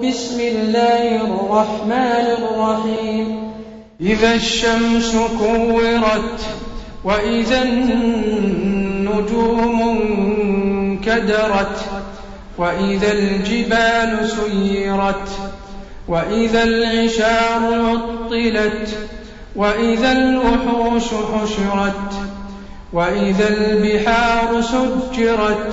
بسم الله الرحمن الرحيم. إذا الشمس كورت وإذا النجوم انكدرت وإذا الجبال سيرت وإذا العشار عطلت وإذا الوحوش حشرت وإذا البحار سجرت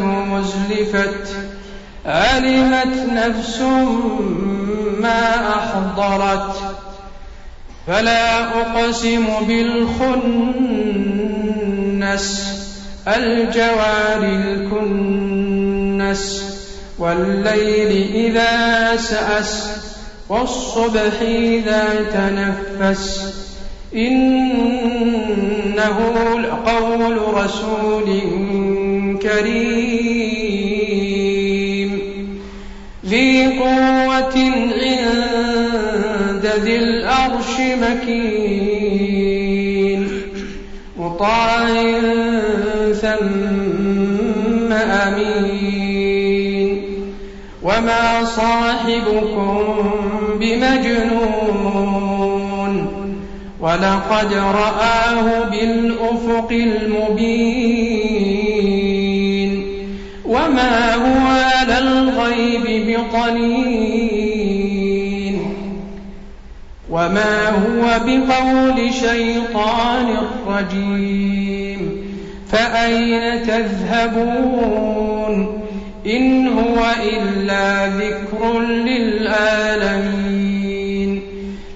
مزلفت علمت نفس ما أحضرت. فلا أقسم بالخنس الجوار الكنس والليل إذا سأس والصبح إذا تنفس. إنه لقول رسول كريم. ذي قوة عند ذي الأرش مكين. مطاع ثم أمين. وما صاحبكم بمجنون. ولقد رآه بالأفق المبين. وما هو على الغيب بطنين وما هو بقول شيطان رجيم فأين تذهبون إن هو إلا ذكر للعالمين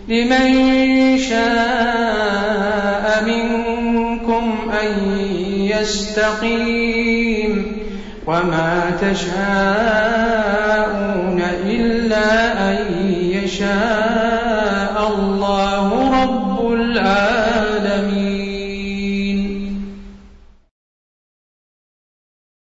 لمن شاء منكم أن يستقيم وما تشاءون إلا أن يشاء.